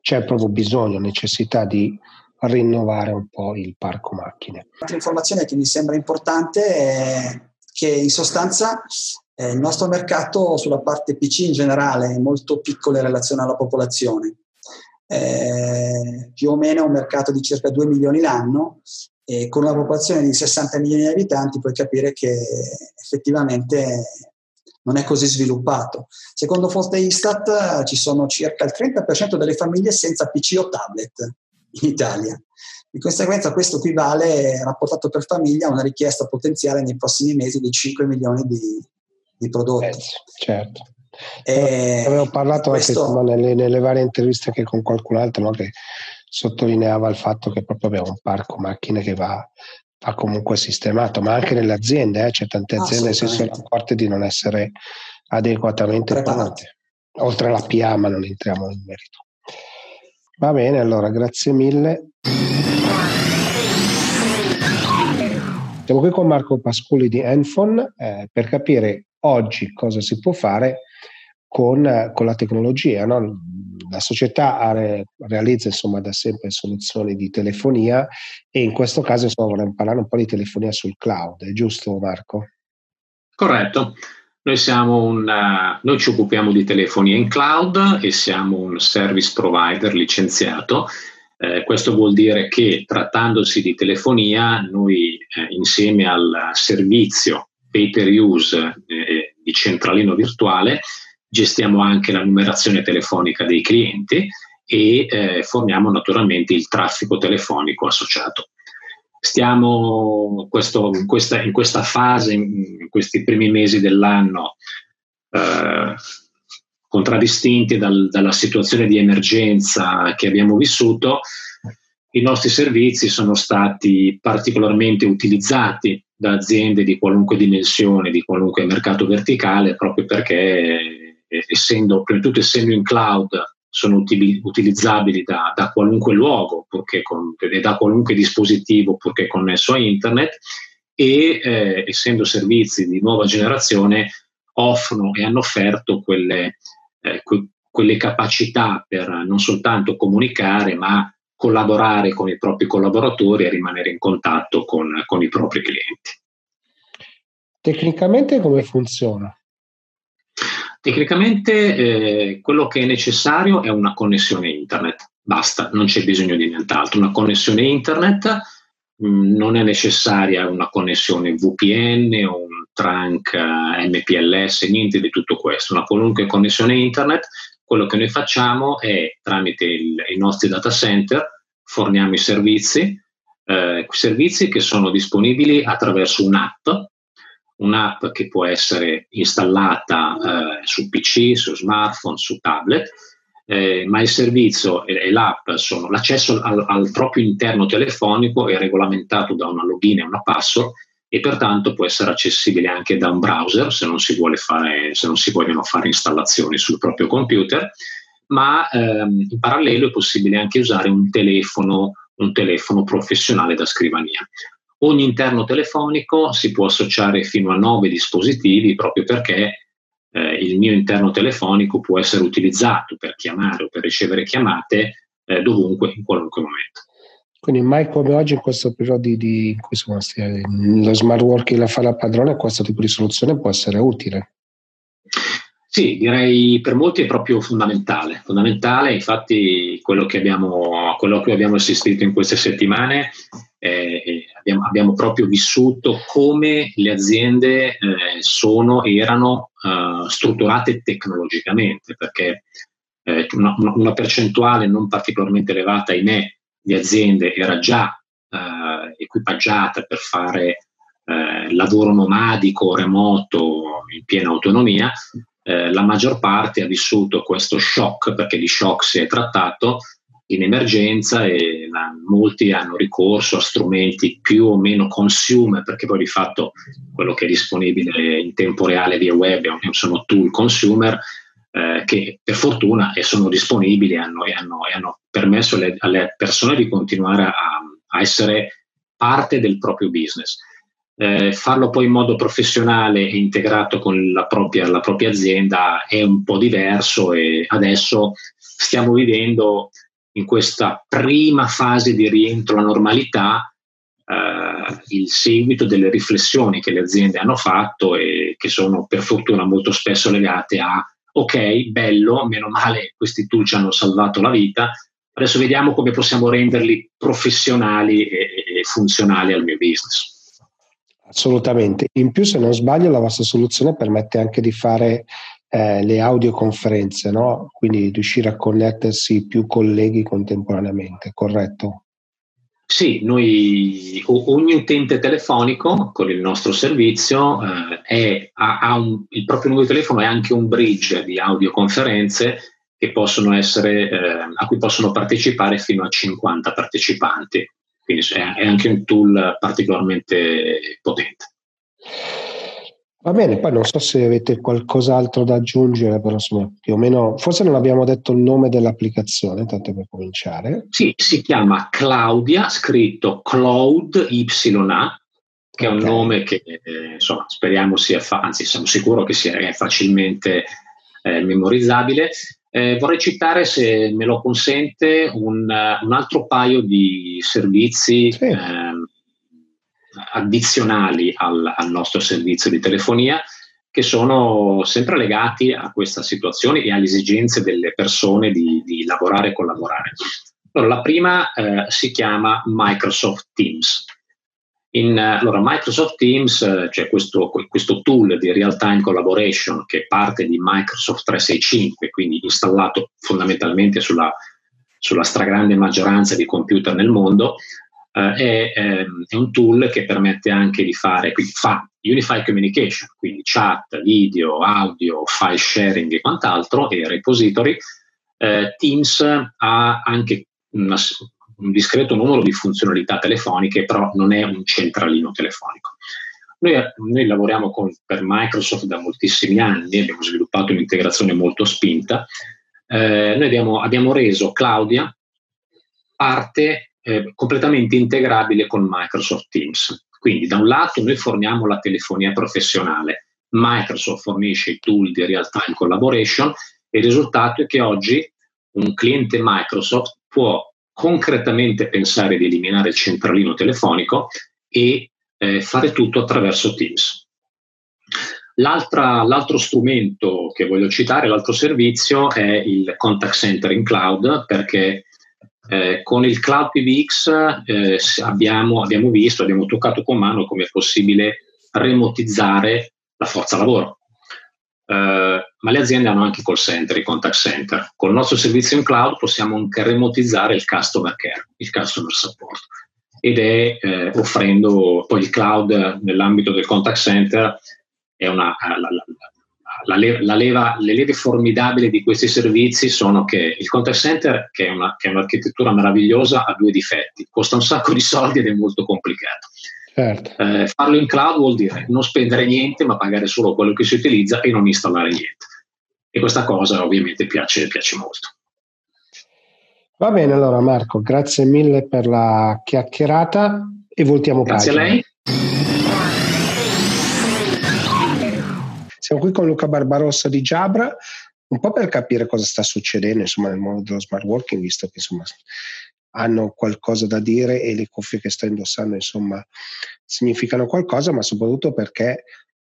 c'è proprio bisogno, necessità di rinnovare un po' il parco macchine. Un'altra informazione che mi sembra importante è che in sostanza eh, il nostro mercato sulla parte PC in generale è molto piccolo in relazione alla popolazione. Eh, più o meno è un mercato di circa 2 milioni l'anno e con una popolazione di 60 milioni di abitanti puoi capire che effettivamente non è così sviluppato. Secondo fonte Istat ci sono circa il 30% delle famiglie senza PC o tablet in Italia. Di conseguenza questo equivale, rapportato per famiglia, a una richiesta potenziale nei prossimi mesi di 5 milioni di, di prodotti. Eh, certo. E Avevo parlato questo... anche nelle, nelle, varie interviste che con qualcun altro no, che sottolineava il fatto che proprio abbiamo un parco macchine che va, va comunque sistemato, ma anche nelle aziende, eh, c'è tante aziende che si sono accorte di non essere adeguatamente preparate. Oltre alla PA, ma non entriamo nel merito. Va bene, allora grazie mille. Siamo qui con Marco Pascoli di Enfon eh, per capire oggi cosa si può fare con, con la tecnologia. No? La società re, realizza insomma, da sempre soluzioni di telefonia e in questo caso insomma, vorremmo parlare un po' di telefonia sul cloud, è giusto Marco? Corretto. Noi, una, noi, ci occupiamo di telefonia in cloud e siamo un service provider licenziato. Eh, questo vuol dire che trattandosi di telefonia, noi eh, insieme al servizio pay per use eh, di centralino virtuale gestiamo anche la numerazione telefonica dei clienti e eh, forniamo naturalmente il traffico telefonico associato. Stiamo questo, questa, in, questa, fase, in questi primi mesi dell'anno, eh, contraddistinti dal, dalla situazione di emergenza che abbiamo vissuto, i nostri servizi sono stati particolarmente utilizzati da aziende di qualunque dimensione, di qualunque mercato verticale, proprio perché eh, essendo, prima di tutto essendo in cloud, sono utilizzabili da, da qualunque luogo e da qualunque dispositivo purché connesso a internet e eh, essendo servizi di nuova generazione offrono e hanno offerto quelle, eh, que- quelle capacità per non soltanto comunicare ma collaborare con i propri collaboratori e rimanere in contatto con, con i propri clienti. Tecnicamente come funziona? Tecnicamente eh, quello che è necessario è una connessione internet, basta, non c'è bisogno di nient'altro. Una connessione internet mh, mm, non è necessaria una connessione VPN o un trunk eh, MPLS, niente di tutto questo. Una qualunque connessione internet, quello che noi facciamo è tramite il, i nostri data center forniamo i servizi, eh, servizi che sono disponibili attraverso un'app un'app che può essere installata eh, su PC, su smartphone, su tablet, eh, ma il servizio e, e l'app sono l'accesso al, al, proprio interno telefonico è regolamentato da una login e una password e pertanto può essere accessibile anche da un browser se non si, fare, se non si vogliono fare installazioni sul proprio computer, ma ehm, in parallelo è possibile anche usare un telefono, un telefono professionale da scrivania. Ogni interno telefonico si può associare fino a nove dispositivi proprio perché eh, il mio interno telefonico può essere utilizzato per chiamare o per ricevere chiamate eh, dovunque, in qualunque momento. Quindi mai come oggi in questo periodo di, di in cui insomma, lo smart working la fa la padrona, questo tipo di soluzione può essere utile. Sì, direi per molti è proprio fondamentale. Fondamentale, infatti, quello che abbiamo, quello che abbiamo assistito in queste settimane, eh, abbiamo, abbiamo, proprio vissuto come le aziende eh, sono, erano eh, strutturate tecnologicamente, perché eh, una, una, percentuale non particolarmente elevata, ahimè, di aziende era già eh, equipaggiata per fare eh, lavoro nomadico, remoto, in piena autonomia eh, la maggior parte ha vissuto questo shock, perché di shock si è trattato, in emergenza e molti hanno ricorso a strumenti più o meno consumer, perché poi di fatto quello che è disponibile in tempo reale via web sono tool consumer eh, che per fortuna sono disponibili e hanno, hanno, hanno permesso alle, alle, persone di continuare a, a essere parte del proprio business. Eh, farlo poi in modo professionale e integrato con la propria, la propria, azienda è un po' diverso e adesso stiamo vivendo in questa prima fase di rientro alla normalità eh, il seguito delle riflessioni che le aziende hanno fatto e che sono per fortuna molto spesso legate a ok, bello, meno male questi tool ci hanno salvato la vita, adesso vediamo come possiamo renderli professionali e, e funzionali al mio business. Assolutamente. In più, se non sbaglio, la vostra soluzione permette anche di fare eh, le audioconferenze, no? quindi riuscire a connettersi più colleghi contemporaneamente, corretto? Sì, noi, ogni utente telefonico con il nostro servizio eh, è, ha, ha un, il proprio numero di telefono è anche un bridge di audioconferenze essere, eh, a cui possono partecipare fino a 50 partecipanti. Quindi è anche un tool particolarmente potente. Va bene, poi non so se avete qualcos'altro da aggiungere, però insomma, più o meno, forse non abbiamo detto il nome dell'applicazione, tanto per cominciare. Sì, si chiama Claudia, scritto Cloud YA, che è un nome che eh, insomma, speriamo sia, fa- anzi siamo sicuri che sia facilmente eh, memorizzabile eh, vorrei citare, se me lo consente, un, un altro paio di servizi sì. Eh, addizionali al, al, nostro servizio di telefonia che sono sempre legati a questa situazione e alle esigenze delle persone di, di lavorare e collaborare. Allora, la prima eh, si chiama Microsoft Teams. In, allora, Microsoft Teams, eh, cioè questo, questo, tool di real-time collaboration che parte di Microsoft 365, quindi installato fondamentalmente sulla, sulla stragrande maggioranza di computer nel mondo, eh, è, ehm, è, un tool che permette anche di fare, quindi fa Unified Communication, quindi chat, video, audio, file sharing e quant'altro, e repository. Eh, Teams ha anche una, un discreto numero di funzionalità telefoniche, però non è un centralino telefonico. Noi, noi lavoriamo con, per Microsoft da moltissimi anni, abbiamo sviluppato un'integrazione molto spinta. Eh, noi abbiamo, abbiamo, reso Claudia parte eh, completamente integrabile con Microsoft Teams. Quindi da un lato noi forniamo la telefonia professionale, Microsoft fornisce i tool di real-time collaboration e il risultato è che oggi un cliente Microsoft può concretamente pensare di eliminare il centralino telefonico e eh, fare tutto attraverso Teams. l'altro strumento che voglio citare, l'altro servizio è il contact center in cloud perché eh, con il Cloud PBX eh, abbiamo, abbiamo, visto, abbiamo toccato con mano come è possibile remotizzare la forza lavoro. Eh, ma le aziende hanno anche call center, i contact center. Con il nostro servizio in cloud possiamo anche remotizzare il customer care, il customer support. Ed è eh, offrendo poi il cloud nell'ambito del contact center è una, la, la, la, la leva, le leve formidabili di questi servizi sono che il contact center, che è, una, che è un'architettura meravigliosa, ha due difetti, costa un sacco di soldi ed è molto complicato. Certo. Eh, farlo in cloud vuol dire non spendere niente, ma pagare solo quello che si utilizza e non installare niente. E questa cosa ovviamente piace, piace molto. Va bene, allora Marco, grazie mille per la chiacchierata e voltiamo grazie pagina. Grazie a lei. Siamo qui con Luca Barbarossa di Jabra, un po' per capire cosa sta succedendo insomma, nel mondo dello smart working, visto che insomma, hanno qualcosa da dire e le cuffie che sto indossando insomma significano qualcosa, ma soprattutto perché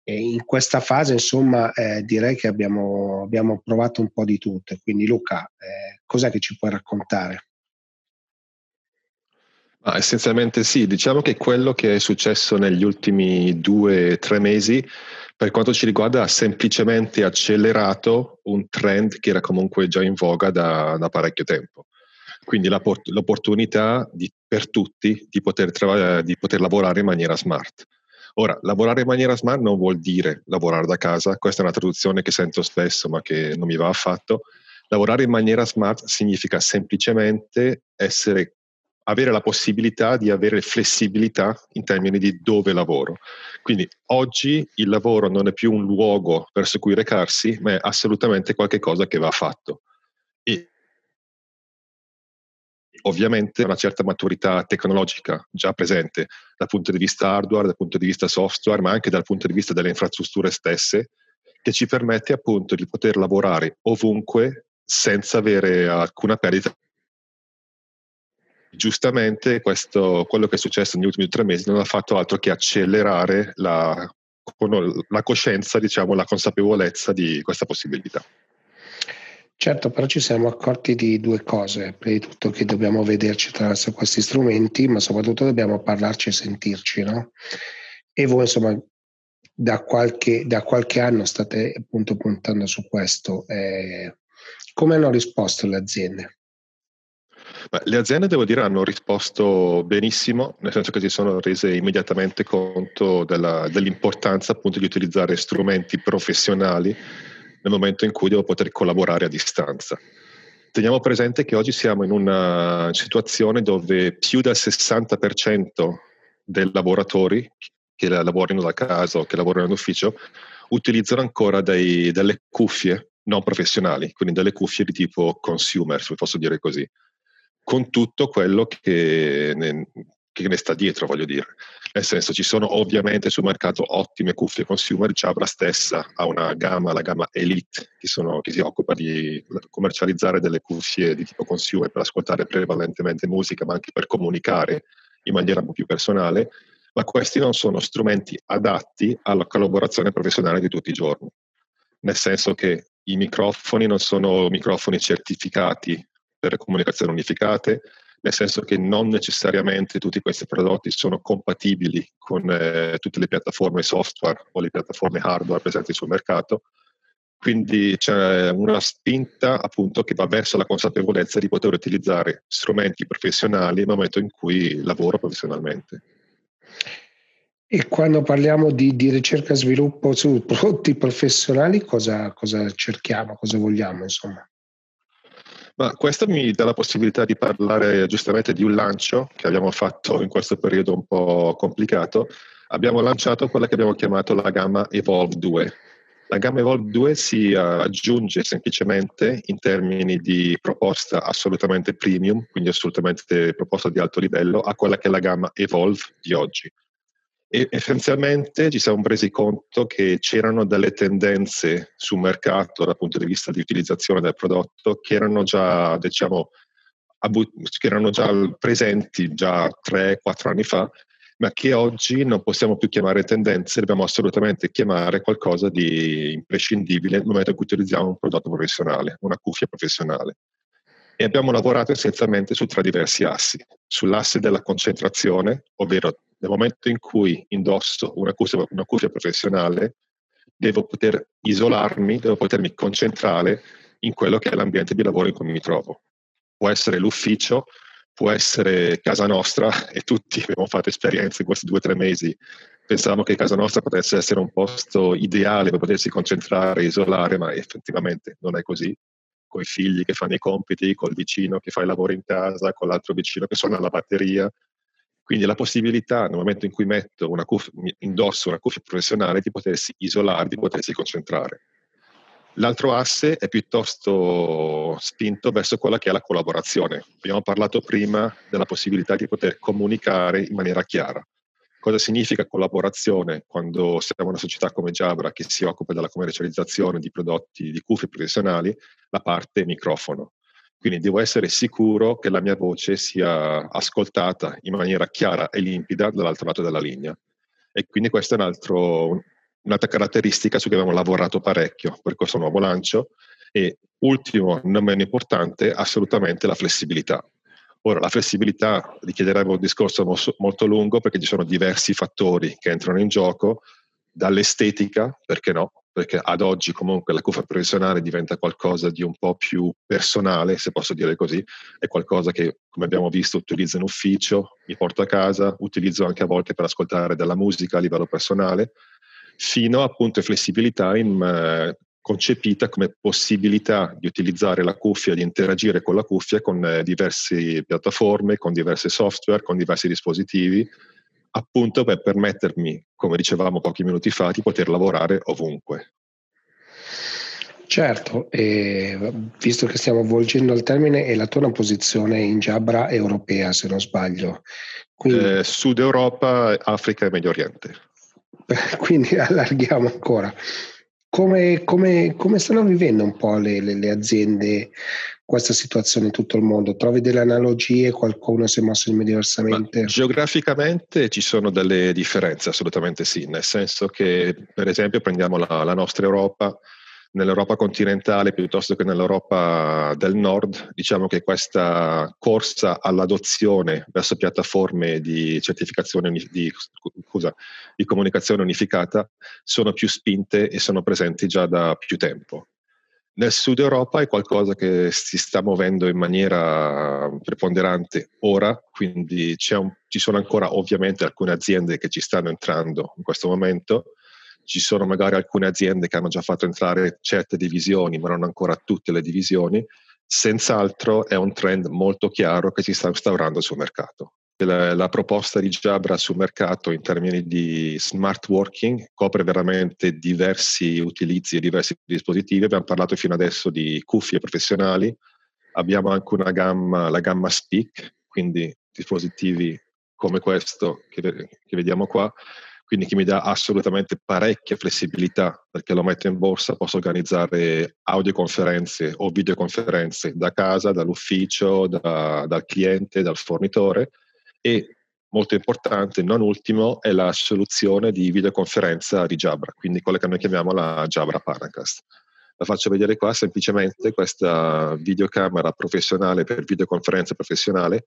eh, in questa fase insomma eh, direi che abbiamo, abbiamo, provato un po' di tutto. Quindi Luca, eh, cos'è che ci puoi raccontare? Ah, essenzialmente sì, diciamo che quello che è successo negli ultimi due o tre mesi per quanto ci riguarda ha semplicemente accelerato un trend che era comunque già in voga da, da parecchio tempo. Quindi l'opportunità di, per tutti di poter, tra- di poter lavorare in maniera smart. Ora, lavorare in maniera smart non vuol dire lavorare da casa, questa è una traduzione che sento spesso ma che non mi va affatto. Lavorare in maniera smart significa semplicemente essere, avere la possibilità di avere flessibilità in termini di dove lavoro. Quindi oggi il lavoro non è più un luogo verso cui recarsi, ma è assolutamente qualcosa che va fatto. E ovviamente una certa maturità tecnologica già presente dal punto di vista hardware, dal punto di vista software, ma anche dal punto di vista delle infrastrutture stesse, che ci permette appunto di poter lavorare ovunque senza avere alcuna perdita. Giustamente questo, quello che è successo negli ultimi tre mesi non ha fatto altro che accelerare la, la coscienza, diciamo, la consapevolezza di questa possibilità. Certo, però ci siamo accorti di due cose. Prima di tutto che dobbiamo vederci attraverso questi strumenti, ma soprattutto dobbiamo parlarci e sentirci, no? E voi, insomma, da qualche, da qualche anno state appunto puntando su questo. Eh, come hanno risposto le aziende? Beh, le aziende, devo dire, hanno risposto benissimo, nel senso che si sono rese immediatamente conto della, dell'importanza appunto di utilizzare strumenti professionali nel momento in cui devo poter collaborare a distanza. Teniamo presente che oggi siamo in una situazione dove più del 60% dei lavoratori che lavorano da casa o che lavorano in ufficio utilizzano ancora dei, delle cuffie non professionali, quindi delle cuffie di tipo consumer, se posso dire così, con tutto quello che ne, che ne sta dietro, voglio dire. Nel senso, ci sono ovviamente sul mercato ottime cuffie consumer, Jabra stessa ha una gamma, la gamma Elite, che, sono, che si occupa di commercializzare delle cuffie di tipo consumer per ascoltare prevalentemente musica, ma anche per comunicare in maniera un po' più personale, ma questi non sono strumenti adatti alla collaborazione professionale di tutti i giorni. Nel senso che i microfoni non sono microfoni certificati per comunicazioni unificate, nel senso che non necessariamente tutti questi prodotti sono compatibili con eh, tutte le piattaforme software o le piattaforme hardware presenti sul mercato. Quindi c'è una spinta appunto che va verso la consapevolezza di poter utilizzare strumenti professionali nel momento in cui lavoro professionalmente. E quando parliamo di, di ricerca e sviluppo su prodotti professionali, cosa, cosa cerchiamo, cosa vogliamo, insomma? Ma questo mi dà la possibilità di parlare giustamente di un lancio che abbiamo fatto in questo periodo un po' complicato. Abbiamo lanciato quella che abbiamo chiamato la gamma Evolve 2. La gamma Evolve 2 si aggiunge semplicemente in termini di proposta assolutamente premium, quindi assolutamente proposta di alto livello, a quella che è la gamma Evolve di oggi. E essenzialmente ci siamo resi conto che c'erano delle tendenze sul mercato dal punto di vista di utilizzazione del prodotto che erano già, diciamo, che erano già presenti già 3-4 anni fa, ma che oggi non possiamo più chiamare tendenze, dobbiamo assolutamente chiamare qualcosa di imprescindibile nel momento in cui utilizziamo un prodotto professionale, una cuffia professionale. E abbiamo lavorato essenzialmente su tre diversi assi. Sull'asse della concentrazione, ovvero nel momento in cui indosso una cuffia, una cuffia professionale, devo poter isolarmi, devo potermi concentrare in quello che è l'ambiente di lavoro in cui mi trovo. Può essere l'ufficio, può essere casa nostra e tutti abbiamo fatto esperienze in questi due o tre mesi. Pensavamo che casa nostra potesse essere un posto ideale per potersi concentrare, isolare, ma effettivamente non è così. Con i figli che fanno i compiti, col vicino che fa i lavori in casa, con l'altro vicino che suona la batteria, quindi la possibilità, nel momento in cui metto una cuffia, indosso una cuffia professionale, di potersi isolare, di potersi concentrare. L'altro asse è piuttosto spinto verso quella che è la collaborazione. Abbiamo parlato prima della possibilità di poter comunicare in maniera chiara. Cosa significa collaborazione quando siamo una società come Jabra che si occupa della commercializzazione di prodotti di cuffie professionali? La parte microfono. Quindi devo essere sicuro che la mia voce sia ascoltata in maniera chiara e limpida dall'altro lato della linea. E quindi questa è un altro, un'altra caratteristica su cui abbiamo lavorato parecchio per questo nuovo lancio. E ultimo, non meno importante, assolutamente la flessibilità. Ora, la flessibilità richiederebbe un discorso molto lungo perché ci sono diversi fattori che entrano in gioco, dall'estetica, perché no, perché ad oggi comunque la cuffia professionale diventa qualcosa di un po' più personale, se posso dire così, è qualcosa che, come abbiamo visto, utilizzo in ufficio, mi porto a casa, utilizzo anche a volte per ascoltare della musica a livello personale, fino appunto a flessibilità in, eh, concepita come possibilità di utilizzare la cuffia, di interagire con la cuffia con eh, diverse piattaforme, con diversi software, con diversi dispositivi, appunto per permettermi, come dicevamo pochi minuti fa, di poter lavorare ovunque. Certo, visto che stiamo volgendo al termine, è la tua posizione in Jabra europea, se non sbaglio. Quindi, eh, Sud Europa, Africa e Medio Oriente. Quindi allarghiamo ancora. Come, come, come, stanno vivendo un po' le, le, le, aziende questa situazione in tutto il mondo? Trovi delle analogie? Qualcuno si è mosso diversamente? Ma geograficamente ci sono delle differenze, assolutamente sì, nel senso che per esempio prendiamo la, la nostra Europa, nell'Europa continentale piuttosto che nell'Europa del nord, diciamo che questa corsa all'adozione verso piattaforme di di, scusa, di comunicazione unificata sono più spinte e sono presenti già da più tempo. Nel sud Europa è qualcosa che si sta muovendo in maniera preponderante ora, quindi un, ci sono ancora ovviamente alcune aziende che ci stanno entrando in questo momento, ci sono magari alcune aziende che hanno già fatto entrare certe divisioni, ma non ancora tutte le divisioni. Senz'altro è un trend molto chiaro che si sta instaurando sul mercato. La, la, proposta di Jabra sul mercato in termini di smart working copre veramente diversi utilizzi e diversi dispositivi. Abbiamo parlato fino adesso di cuffie professionali, abbiamo anche una gamma, la gamma Speak, quindi dispositivi come questo che, che vediamo qua, quindi che mi dà assolutamente parecchia flessibilità perché lo metto in borsa, posso organizzare audioconferenze o videoconferenze da casa, dall'ufficio, da, dal cliente, dal fornitore e molto importante, non ultimo, è la soluzione di videoconferenza di Jabra, quindi quella che noi chiamiamo la Jabra Paracast. La faccio vedere qua semplicemente questa videocamera professionale per videoconferenza professionale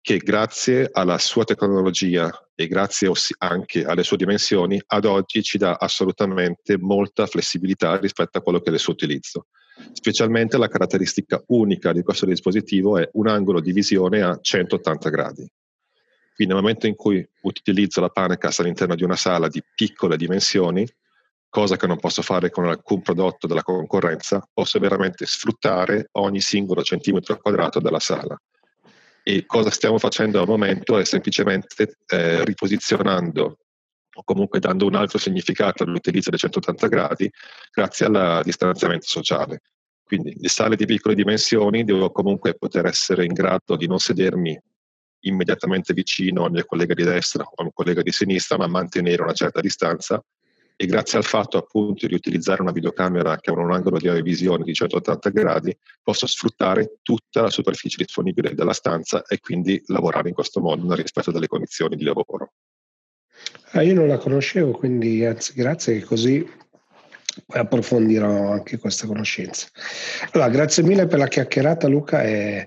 che grazie alla sua tecnologia e grazie anche alle sue dimensioni, ad oggi ci dà assolutamente molta flessibilità rispetto a quello che è il suo utilizzo. Specialmente la caratteristica unica di questo dispositivo è un angolo di visione a 180 gradi. Quindi nel momento in cui utilizzo la Panecast all'interno di una sala di piccole dimensioni, cosa che non posso fare con alcun prodotto della concorrenza, posso veramente sfruttare ogni singolo centimetro quadrato della sala e cosa stiamo facendo al momento è semplicemente eh, riposizionando o comunque dando un altro significato all'utilizzo dei 180 gradi grazie al distanziamento sociale. Quindi le sale di piccole dimensioni devo comunque poter essere in grado di non sedermi immediatamente vicino al mio collega di destra o al mio collega di sinistra, ma mantenere una certa distanza e grazie al fatto appunto di utilizzare una videocamera che ha un angolo di revisione di 180 gradi, posso sfruttare tutta la superficie disponibile della stanza e quindi lavorare in questo modo nel rispetto delle condizioni di lavoro. Ah, io non la conoscevo, quindi anzi grazie che così approfondirò anche questa conoscenza. Allora, grazie mille per la chiacchierata Luca, è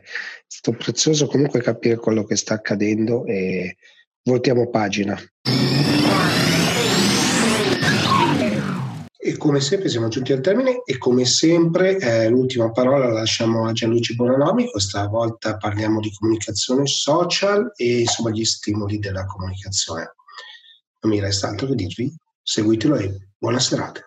stato prezioso comunque capire quello che sta accadendo e voltiamo pagina. E come sempre siamo giunti al termine e come sempre eh, l'ultima parola la lasciamo a Gianluigi Bonanomi, questa volta parliamo di comunicazione social e insomma gli stimoli della comunicazione. Non mi resta altro che dirvi, seguitelo e buona serata.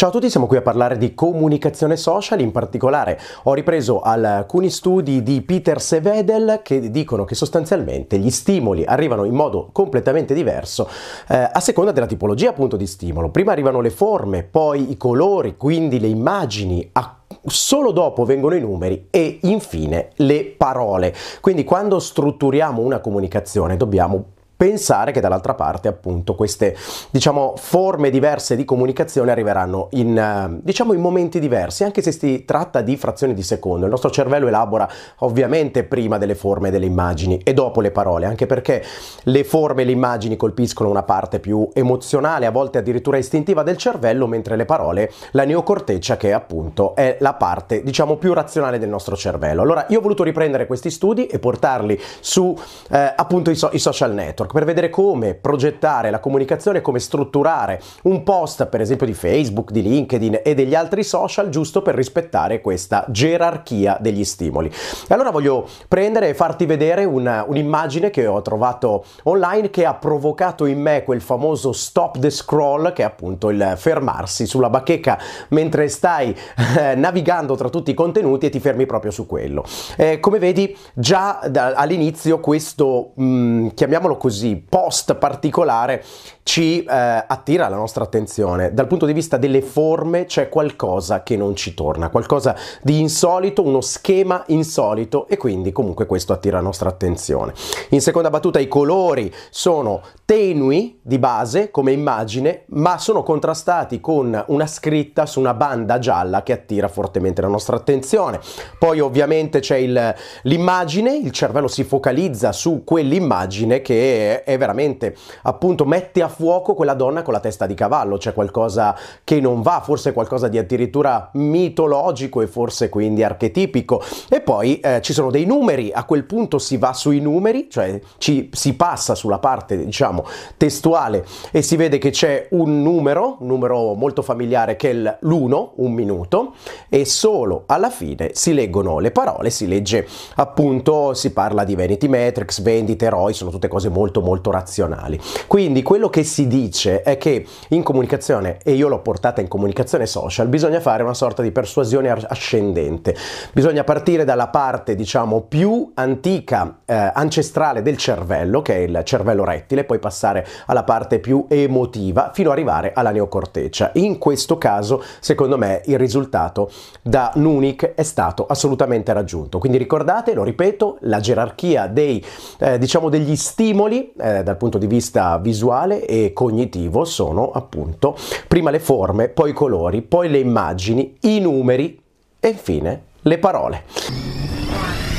Ciao a tutti, siamo qui a parlare di comunicazione social, in particolare ho ripreso alcuni studi di Peter Sevedel che dicono che sostanzialmente gli stimoli arrivano in modo completamente diverso eh, a seconda della tipologia appunto di stimolo. Prima arrivano le forme, poi i colori, quindi le immagini, a solo dopo vengono i numeri e infine le parole. Quindi quando strutturiamo una comunicazione dobbiamo pensare che dall'altra parte appunto queste diciamo forme diverse di comunicazione arriveranno in eh, diciamo in momenti diversi anche se si tratta di frazioni di secondo. Il nostro cervello elabora ovviamente prima delle forme e delle immagini e dopo le parole anche perché le forme e le immagini colpiscono una parte più emozionale a volte addirittura istintiva del cervello mentre le parole la neocorteccia che appunto è la parte diciamo più razionale del nostro cervello. Allora io ho voluto riprendere questi studi e portarli su eh, appunto i, so- i social network network per vedere come progettare la comunicazione, come strutturare un post per esempio di Facebook, di LinkedIn e degli altri social giusto per rispettare questa gerarchia degli stimoli. Allora voglio prendere e farti vedere una, un'immagine che ho trovato online che ha provocato in me quel famoso stop the scroll che è appunto il fermarsi sulla bacheca mentre stai eh, navigando tra tutti i contenuti e ti fermi proprio su quello. Eh, come vedi già da, all'inizio questo, mh, mm, chiamiamolo così, così post particolare ci eh, attira la nostra attenzione. Dal punto di vista delle forme c'è qualcosa che non ci torna, qualcosa di insolito, uno schema insolito e quindi comunque questo attira la nostra attenzione. In seconda battuta i colori sono tenui di base come immagine, ma sono contrastati con una scritta su una banda gialla che attira fortemente la nostra attenzione. Poi ovviamente c'è il, l'immagine, il cervello si focalizza su quell'immagine che è veramente appunto mette a fuoco quella donna con la testa di cavallo, c'è qualcosa che non va, forse qualcosa di addirittura mitologico e forse quindi archetipico. E poi eh, ci sono dei numeri, a quel punto si va sui numeri, cioè ci, si passa sulla parte diciamo testuale e si vede che c'è un numero, un numero molto familiare che è l'1, un minuto, e solo alla fine si leggono le parole, si legge appunto, si parla di vanity metrics, vendite, ROI, sono tutte cose molto molto molto razionali. Quindi quello che si dice è che in comunicazione, e io l'ho portata in comunicazione social, bisogna fare una sorta di persuasione ascendente. Bisogna partire dalla parte, diciamo, più antica, eh, ancestrale del cervello, che è il cervello rettile, poi passare alla parte più emotiva, fino ad arrivare alla neocorteccia. In questo caso, secondo me, il risultato da Nunik è stato assolutamente raggiunto. Quindi ricordate, lo ripeto, la gerarchia dei, eh, diciamo, degli stimoli eh, dal punto di vista visuale e cognitivo sono appunto prima le forme, poi i colori, poi le immagini, i numeri e infine le parole.